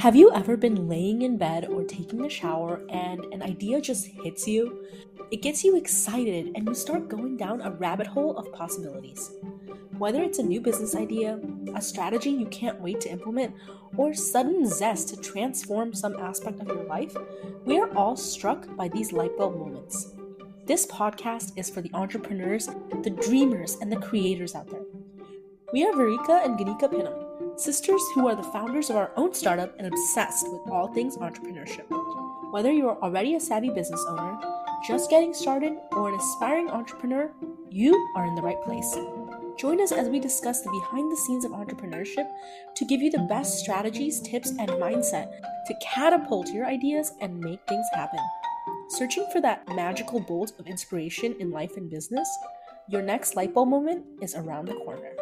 Have you ever been laying in bed or taking a shower and an idea just hits you? It gets you excited and you start going down a rabbit hole of possibilities. Whether it's a new business idea, a strategy you can't wait to implement, or sudden zest to transform some aspect of your life, we are all struck by these light bulb moments. This podcast is for the entrepreneurs, the dreamers, and the creators out there. We are Varika and Ganika Pinham sisters who are the founders of our own startup and obsessed with all things entrepreneurship. Whether you are already a savvy business owner, just getting started, or an aspiring entrepreneur, you are in the right place. Join us as we discuss the behind the scenes of entrepreneurship to give you the best strategies, tips, and mindset to catapult your ideas and make things happen. Searching for that magical bolt of inspiration in life and business? Your next light bulb moment is around the corner.